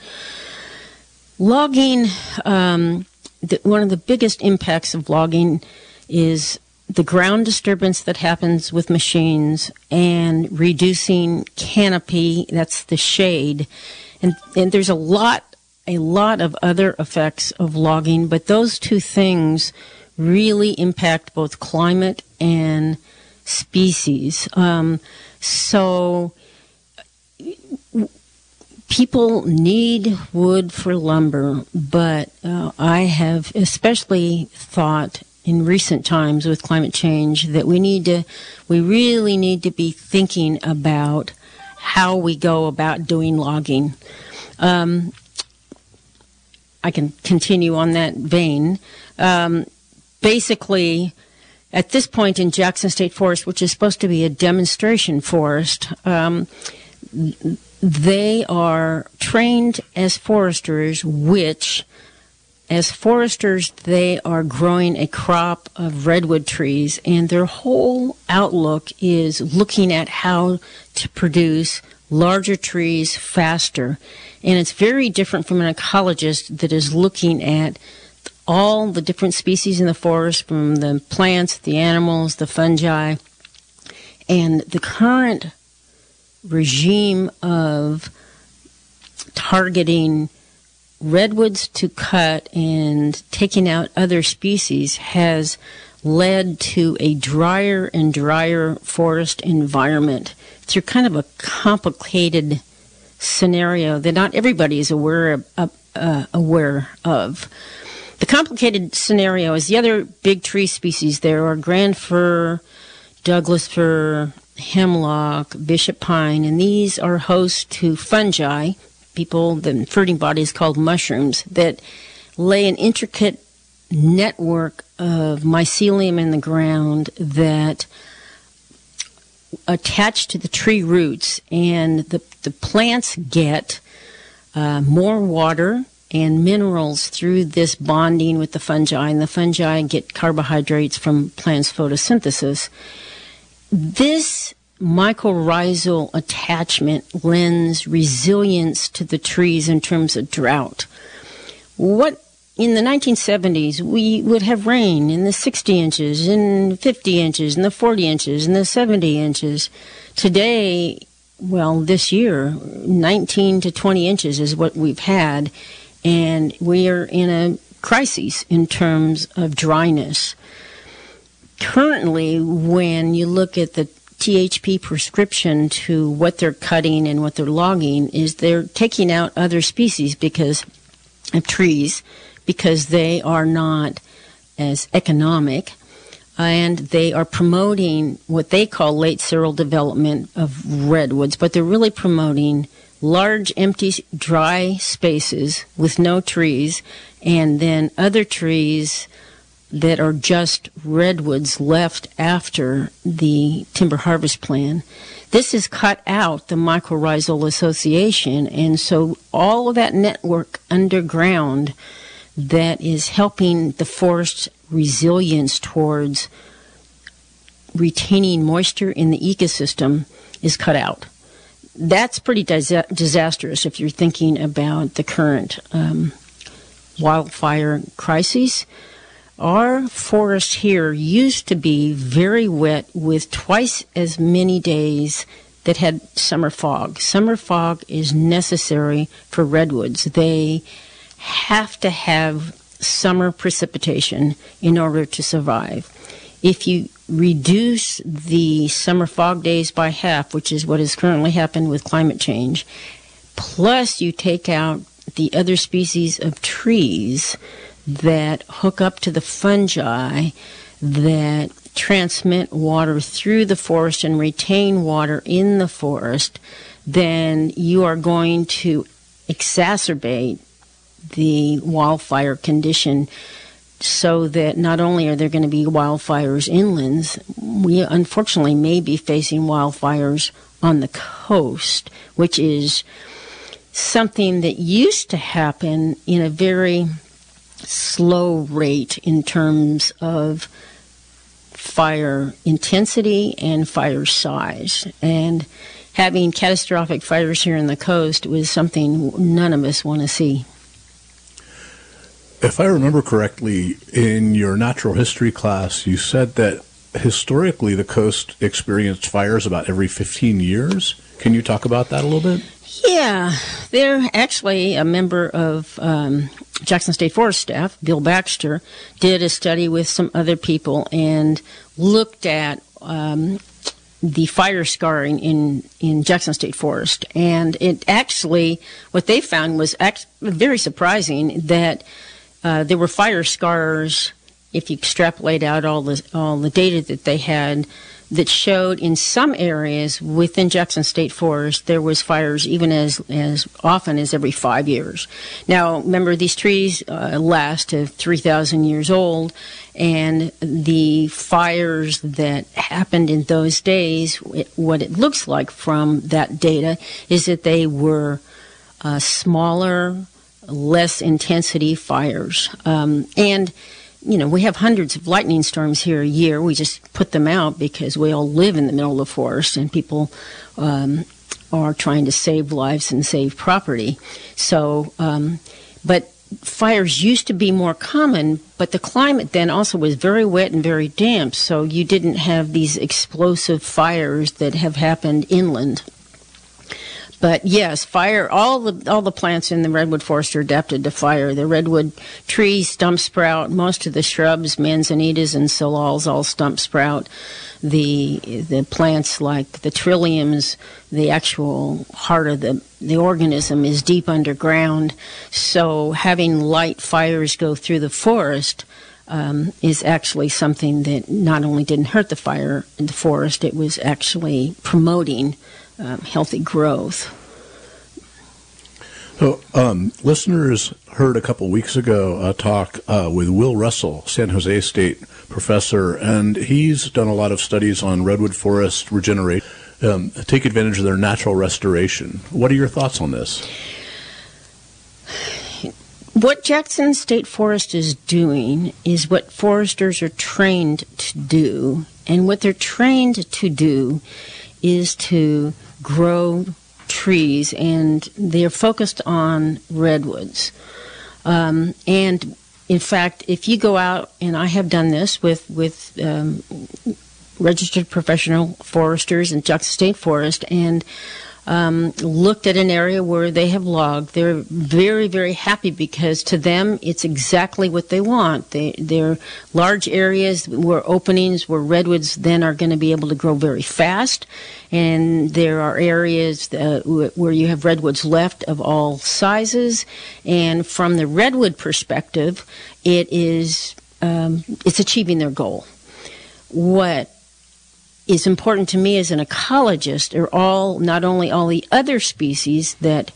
Speaker 5: Logging, um, the, one of the biggest impacts of logging is the ground disturbance that happens with machines and reducing canopy, that's the shade. And, and there's a lot, a lot of other effects of logging, but those two things really impact both climate and species. Um, so people need wood for lumber, but uh, I have especially thought in recent times with climate change that we need to, we really need to be thinking about how we go about doing logging. Um, I can continue on that vein. Um, basically, at this point in Jackson State Forest, which is supposed to be a demonstration forest, um, they are trained as foresters, which as foresters, they are growing a crop of redwood trees, and their whole outlook is looking at how to produce larger trees faster. And it's very different from an ecologist that is looking at all the different species in the forest, from the plants, the animals, the fungi, and the current regime of targeting redwoods to cut and taking out other species has led to a drier and drier forest environment through kind of a complicated scenario that not everybody is aware of, uh, uh, aware of. The complicated scenario is the other big tree species there are grand fir, Douglas fir, hemlock, bishop pine, and these are host to fungi, people, the fruiting bodies called mushrooms, that lay an intricate network of mycelium in the ground that attach to the tree roots, and the, the plants get uh, more water and minerals through this bonding with the fungi, and the fungi get carbohydrates from plants' photosynthesis. This mycorrhizal attachment lends resilience to the trees in terms of drought. What in the 1970s, we would have rain in the 60 inches, in 50 inches, in the 40 inches, in the 70 inches. Today, well, this year, 19 to 20 inches is what we've had, and we are in a crisis in terms of dryness. Currently, when you look at the THP prescription to what they're cutting and what they're logging, is they're taking out other species because of trees because they are not as economic and they are promoting what they call late seral development of redwoods, but they're really promoting large, empty, dry spaces with no trees, and then other trees that are just redwoods left after the timber harvest plan. This has cut out the mycorrhizal association, and so all of that network underground that is helping the forest resilience towards retaining moisture in the ecosystem is cut out. That's pretty dis- disastrous if you're thinking about the current um, wildfire crises. Our forest here used to be very wet with twice as many days that had summer fog. Summer fog is necessary for redwoods. They have to have summer precipitation in order to survive. If you reduce the summer fog days by half, which is what has currently happened with climate change, plus you take out the other species of trees that hook up to the fungi that transmit water through the forest and retain water in the forest, then you are going to exacerbate the wildfire condition so that not only are there going to be wildfires inlands, we unfortunately may be facing wildfires on the coast, which is something that used to happen in a very slow rate in terms of fire intensity and fire size. And having catastrophic fires here on the coast was something none of us want to see.
Speaker 1: If I remember correctly, in your natural history class, you said that historically the coast experienced fires about every 15 years. Can you talk about that a little bit?
Speaker 5: Yeah, they're actually a member of um, Jackson State Forest staff, Bill Baxter, did a study with some other people and looked at um, the fire scarring in, in Jackson State Forest. And it actually, what they found was act- very surprising that uh, there were fire scars. If you extrapolate out all the all the data that they had, that showed in some areas within Jackson State Forest there was fires even as as often as every five years. Now, remember these trees uh, last to three thousand years old, and the fires that happened in those days, it, what it looks like from that data is that they were uh, smaller less intensity fires. Um, and, you know, we have hundreds of lightning storms here a year. We just put them out because we all live in the middle of the forest and people um, are trying to save lives and save property. So, um, but fires used to be more common, but the climate then also was very wet and very damp, so you didn't have these explosive fires that have happened inland. But yes, fire. All the all the plants in the redwood forest are adapted to fire. The redwood trees stump sprout. Most of the shrubs, manzanitas and salals, all stump sprout. The the plants like the trilliums, the actual heart of the the organism is deep underground. So having light fires go through the forest. Um, is actually something that not only didn't hurt the fire in the forest, it was actually promoting um, healthy growth.
Speaker 1: So, um, listeners heard a couple weeks ago a talk uh, with Will Russell, San Jose State professor, and he's done a lot of studies on redwood forest regeneration, um, take advantage of their natural restoration. What are your thoughts on this?
Speaker 5: What Jackson State Forest is doing is what foresters are trained to do, and what they're trained to do is to grow trees, and they're focused on redwoods. Um, and in fact, if you go out, and I have done this with with um, registered professional foresters in Jackson State Forest, and um, looked at an area where they have logged. They're very, very happy because to them it's exactly what they want. They, they're large areas where openings where redwoods then are going to be able to grow very fast, and there are areas uh, where you have redwoods left of all sizes. And from the redwood perspective, it is um, it's achieving their goal. What is important to me as an ecologist are all not only all the other species that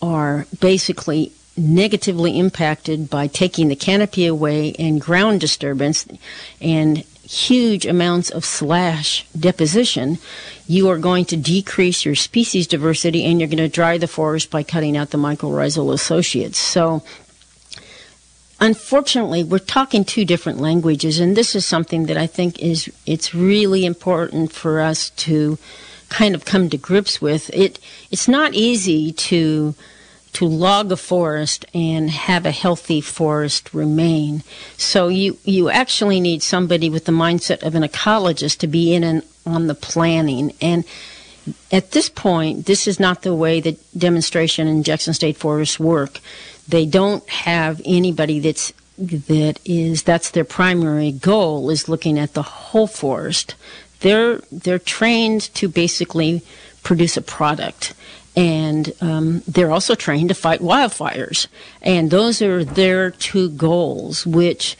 Speaker 5: are basically negatively impacted by taking the canopy away and ground disturbance and huge amounts of slash deposition, you are going to decrease your species diversity and you're going to dry the forest by cutting out the mycorrhizal associates. So unfortunately, we're talking two different languages, and this is something that I think is it's really important for us to kind of come to grips with. It it's not easy to to log a forest and have a healthy forest remain. So you you actually need somebody with the mindset of an ecologist to be in and on the planning and at this point, this is not the way that demonstration in Jackson State Forests work. They don't have anybody that's that is that's their primary goal is looking at the whole forest. They're they're trained to basically produce a product, and um, they're also trained to fight wildfires. And those are their two goals, which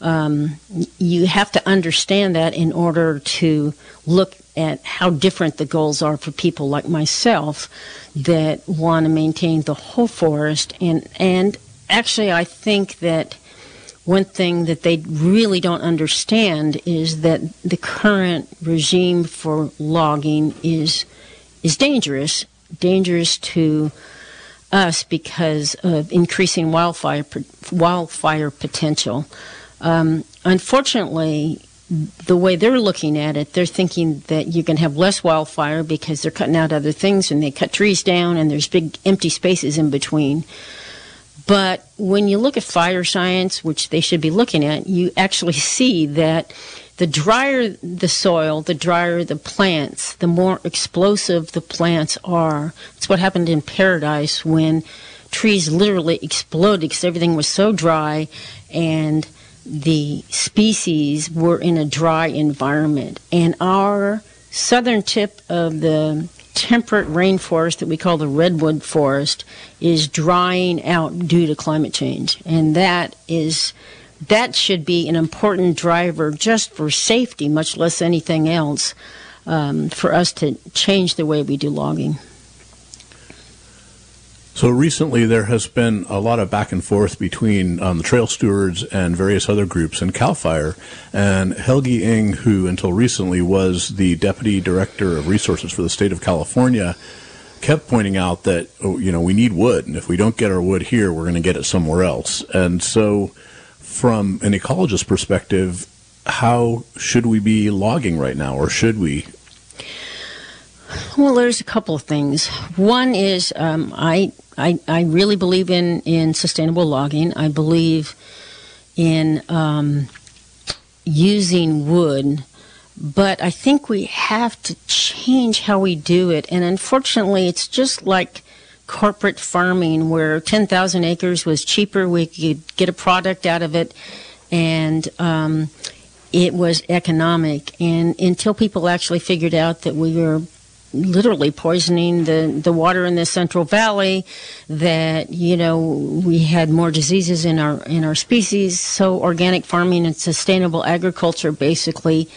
Speaker 5: um, you have to understand that in order to look at how different the goals are for people like myself that want to maintain the whole forest. And and actually I think that one thing that they really don't understand is that the current regime for logging is is dangerous dangerous to us because of increasing wildfire wildfire potential. Um, unfortunately the way they're looking at it, they're thinking that you can have less wildfire because they're cutting out other things and they cut trees down and there's big empty spaces in between. But when you look at fire science, which they should be looking at, you actually see that the drier the soil, the drier the plants, the more explosive the plants are. That's what happened in paradise when trees literally exploded because everything was so dry and the species were in a dry environment. And our southern tip of the temperate rainforest that we call the redwood forest is drying out due to climate change. And that is that should be an important driver just for safety, much less anything else, um, for us to change the way we do logging.
Speaker 1: So recently, there has been a lot of back and forth between um, the trail stewards and various other groups and Cal Fire. And Helge Eng, who until recently was the deputy director of resources for the state of California, kept pointing out that oh, you know we need wood, and if we don't get our wood here, we're going to get it somewhere else. And so, from an ecologist perspective, how should we be logging right now, or should we?
Speaker 5: Well, there's a couple of things. One is um, I I, I really believe in, in sustainable logging. I believe in um, using wood, but I think we have to change how we do it. And unfortunately, it's just like corporate farming where 10,000 acres was cheaper, we could get a product out of it, and um, it was economic. And until people actually figured out that we were literally poisoning the, the water in the Central Valley, that, you know, we had more diseases in our, in our species. So organic farming and sustainable agriculture basically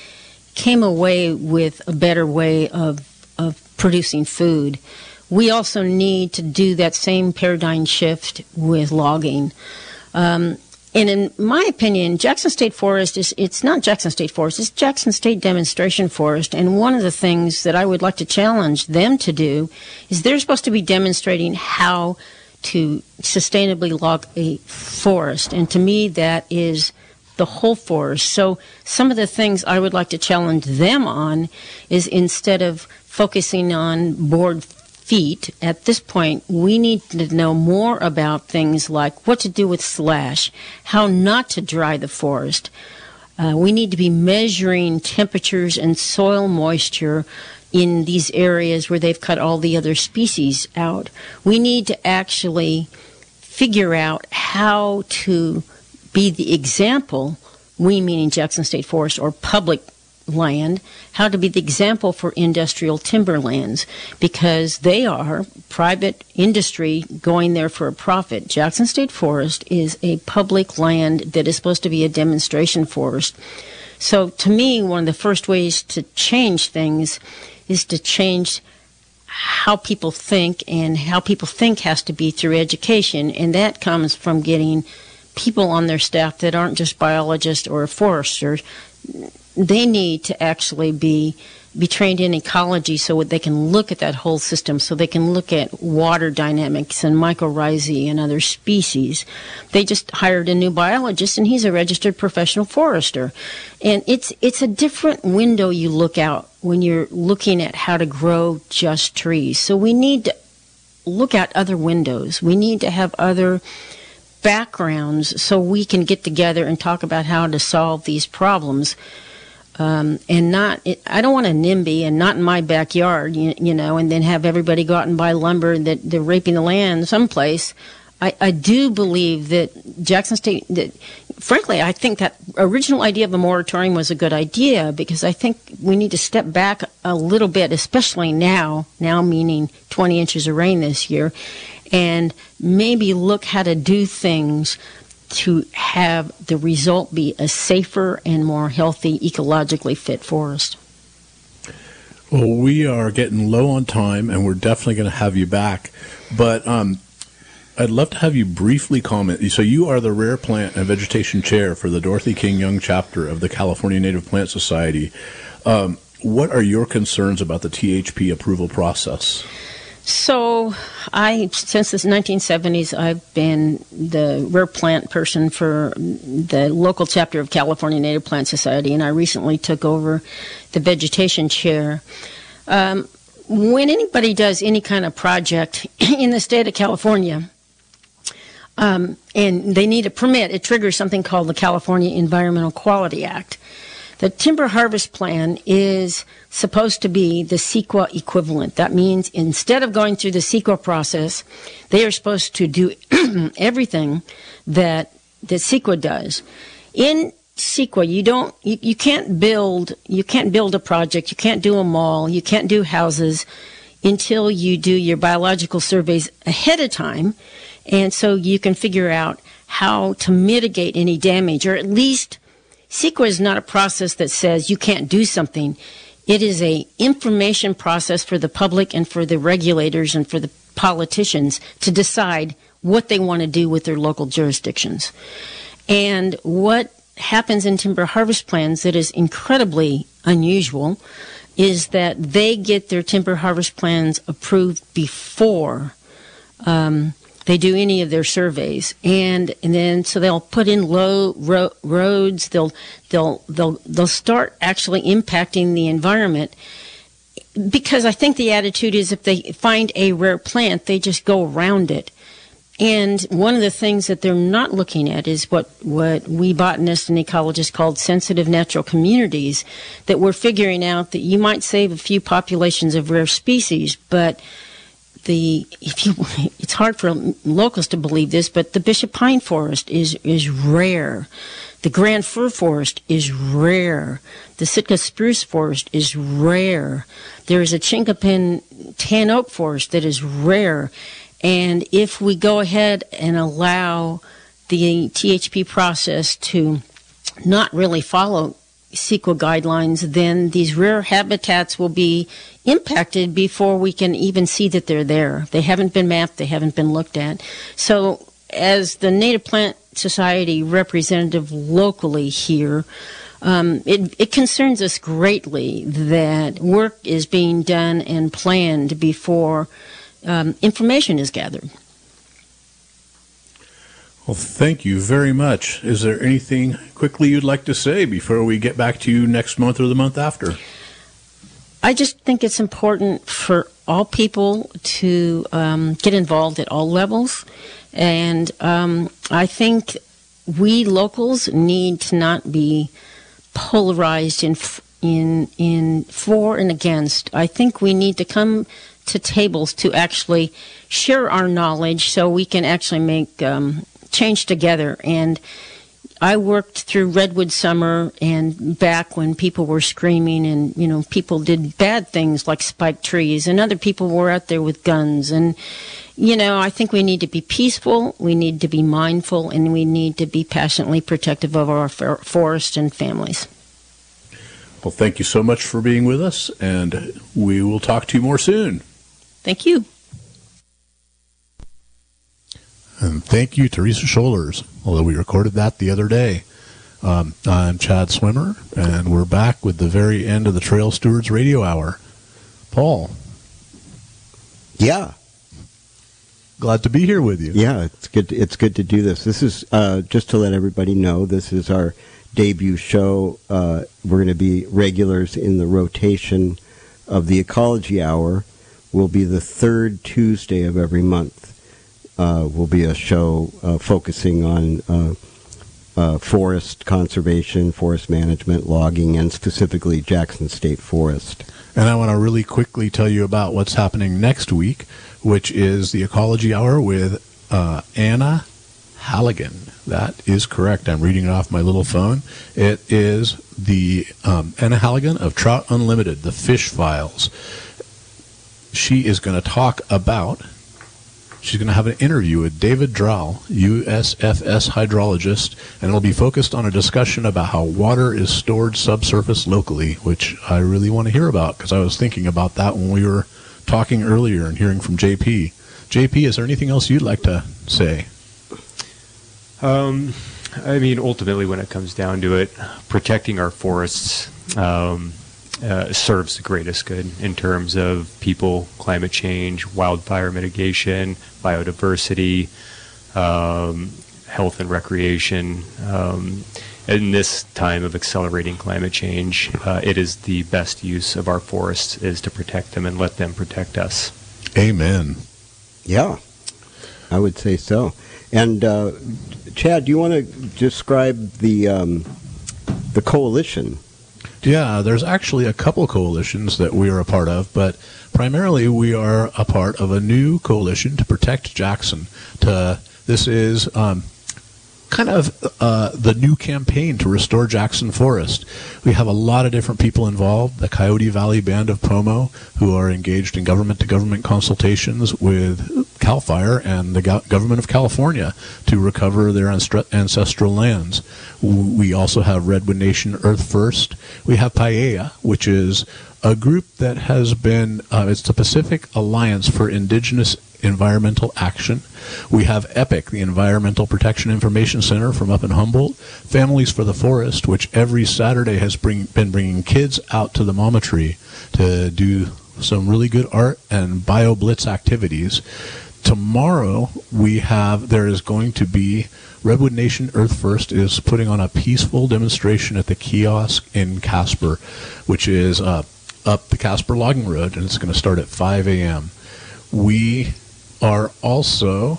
Speaker 5: came away with a better way of, of producing food. We also need to do that same paradigm shift with logging. Um, and in my opinion, Jackson State Forest is, it's not Jackson State Forest, it's Jackson State Demonstration Forest. And one of the things that I would like to challenge them to do is they're supposed to be demonstrating how to sustainably log a forest. And to me, that is the whole forest. So some of the things I would like to challenge them on is instead of focusing on board feet, at this point, we need to know more about things like what to do with slash, how not to dry the forest. Uh, we need to be measuring temperatures and soil moisture in these areas where they've cut all the other species out. We need to actually figure out how to be the example, we meaning Jackson State Forest or public land, how to be the example for industrial timberlands because they are private industry going there for a profit. Jackson State Forest is a public land that is supposed to be a demonstration forest. So to me, one of the first ways to change things is to change how people think and how people think has to be through education and that comes from getting people on their staff that aren't just biologists or foresters they need to actually be be trained in ecology so they can look at that whole system, so they can look at water dynamics and mycorrhizae and other species. They just hired a new biologist, and he's a registered professional forester. And it's it's a different window you look out when you're looking at how to grow just trees. So we need to look at other windows. We need to have other backgrounds so we can get together and talk about how to solve these problems um, and not I don't want a NIMBY and not in my backyard, you, you, know, and then have everybody go out and buy lumber and that they're raping the land someplace. I, I do believe that Jackson State, that frankly, I think that original idea of a moratorium was a good idea because I think we need to step back a little bit, especially now, now meaning 20 inches of rain this year, and maybe look how to do things to have the result be a safer and more healthy, ecologically fit forest.
Speaker 1: Well, we are getting low on time, and we're definitely going to have you back. But um, I'd love to have you briefly comment. So, you are the rare plant and vegetation chair for the Dorothy King Young chapter of the California Native Plant Society. Um, what are your concerns about the THP approval process?
Speaker 5: So, I since the 1970s, I've been the rare plant person for the local chapter of California Native Plant Society, and I recently took over the vegetation chair. Um, when anybody does any kind of project in the state of California, um, and they need a permit, it triggers something called the California Environmental Quality Act. The timber harvest plan is supposed to be the CEQA equivalent. That means instead of going through the CEQA process, they are supposed to do everything that that CEQA does. In CEQA, you don't, you, you can't build, you can't build a project, you can't do a mall, you can't do houses until you do your biological surveys ahead of time, and so you can figure out how to mitigate any damage, or at least CEQA is not a process that says you can't do something. It is a information process for the public and for the regulators and for the politicians to decide what they want to do with their local jurisdictions. And what happens in timber harvest plans that is incredibly unusual is that they get their timber harvest plans approved before um, they do any of their surveys. And and then so they'll put in low ro- roads. They'll they'll they'll they'll start actually impacting the environment. Because I think the attitude is if they find a rare plant, they just go around it. And one of the things that they're not looking at is what, what we botanists and ecologists called sensitive natural communities, that we're figuring out that you might save a few populations of rare species, but the if you it's hard for locals to believe this, but the bishop pine forest is is rare. The grand fir forest is rare. The Sitka spruce forest is rare. There is a chinkapin tan oak forest that is rare. And if we go ahead and allow the THP process to not really follow CEQA guidelines, then these rare habitats will be impacted before we can even see that they're there. They haven't been mapped, they haven't been looked at. So, as the Native Plant Society representative locally here, um, it, it concerns us greatly that work is being done and planned before um, information is gathered.
Speaker 1: Well, thank you very much. Is there anything quickly you'd like to say before we get back to you next month or the month after?
Speaker 5: I just think it's important for all people to um, get involved at all levels. And um, I think we locals need to not be polarized in, in, in for and against. I think we need to come to tables to actually share our knowledge so we can actually make um, change together. And I worked through Redwood Summer and back when people were screaming and, you know, people did bad things like spike trees and other people were out there with guns. And, you know, I think we need to be peaceful, we need to be mindful, and we need to be passionately protective of our forest and families.
Speaker 1: Well, thank you so much for being with us, and we will talk to you more soon.
Speaker 5: Thank you.
Speaker 1: And thank you, Teresa Sholars, although we recorded that the other day. Um, I'm Chad Swimmer, and we're back with the very end of the Trail Stewards Radio Hour. Paul.
Speaker 2: Yeah.
Speaker 1: Glad to be here with you.
Speaker 2: Yeah, it's good. To, it's good to do this. This is uh, just to let everybody know. This is our debut show. Uh, we're going to be regulars in the rotation of the Ecology Hour. Will be the third Tuesday of every month will be a show uh, focusing on uh, uh, forest conservation, forest management, logging, and specifically Jackson State Forest.
Speaker 1: And I want to really quickly tell you about what's happening next week, which is the Ecology Hour with uh, Anna Halligan. That is correct. I'm reading it off my little phone. It is the um, Anna Halligan of Trout Unlimited, the Fish Files. She is going to talk about She's going to have an interview with David Drall, USFS hydrologist, and it'll be focused on a discussion about how water is stored subsurface locally, which I really want to hear about because I was thinking about that when we were talking earlier and hearing from JP. JP, is there anything else you'd like to say?
Speaker 3: Um, I mean, ultimately, when it comes down to it, protecting our forests um, uh, serves the greatest good in terms of people, climate change, wildfire mitigation, biodiversity, um, health and recreation. Um, in this time of accelerating climate change, uh, it is the best use of our forests is to protect them and let them protect us.
Speaker 1: Amen.
Speaker 2: Yeah, I would say so. And uh, Chad, do you want to describe the um, the coalition
Speaker 1: yeah, there's actually a couple coalitions that we are a part of, but primarily we are a part of a new coalition to protect Jackson. To this is um, kind of uh, the new campaign to restore Jackson Forest. We have a lot of different people involved. The Coyote Valley Band of Pomo, who are engaged in government to government consultations with CAL FIRE and the go- government of California to recover their ancestral lands. We also have Redwood Nation Earth First. We have Paia, which is a group that has been, uh, it's the Pacific Alliance for Indigenous Environmental Action. We have EPIC, the Environmental Protection Information Center from up in Humboldt. Families for the Forest, which every Saturday has bring, been bringing kids out to the Mama Tree to do some really good art and bio blitz activities. Tomorrow we have there is going to be Redwood Nation Earth First is putting on a peaceful demonstration at the kiosk in Caspar, which is uh, up the Caspar Logging Road, and it's going to start at 5 a.m. We are also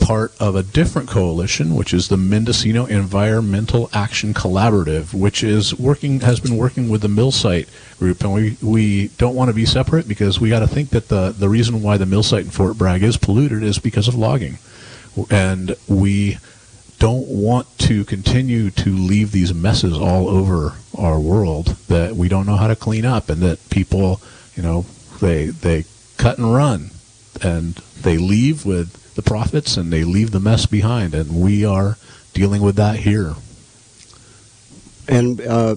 Speaker 1: part of a different coalition, which is the Mendocino Environmental Action Collaborative, which is working has been working with the mill site group, and we, we don't want to be separate because we got to think that the the reason why the mill site in Fort Bragg is polluted is because of logging, and we don't want to continue to leave these messes all over our world that we don't know how to clean up, and that people, you know, they they cut and run, and they leave with the profits and they leave the mess behind. And we are dealing with that here.
Speaker 2: And uh,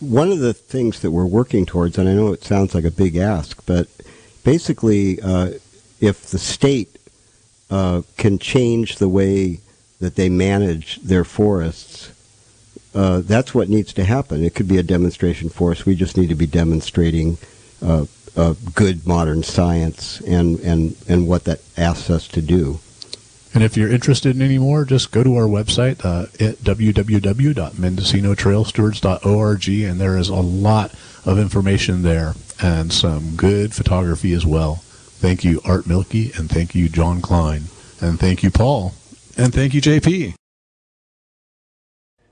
Speaker 2: one of the things that we're working towards, and I know it sounds like a big ask, but basically, uh, if the state uh, can change the way that they manage their forests, uh, that's what needs to happen. It could be a demonstration forest. We just need to be demonstrating uh, good modern science and, and, and what that asks us to do.
Speaker 1: And if you're interested in any more, just go to our website uh, at www.mendocinotrailstewards.org, and there is a lot of information there and some good photography as well. Thank you, Art Milky, and thank you, John Klein, and thank you, Paul, and thank you, JP.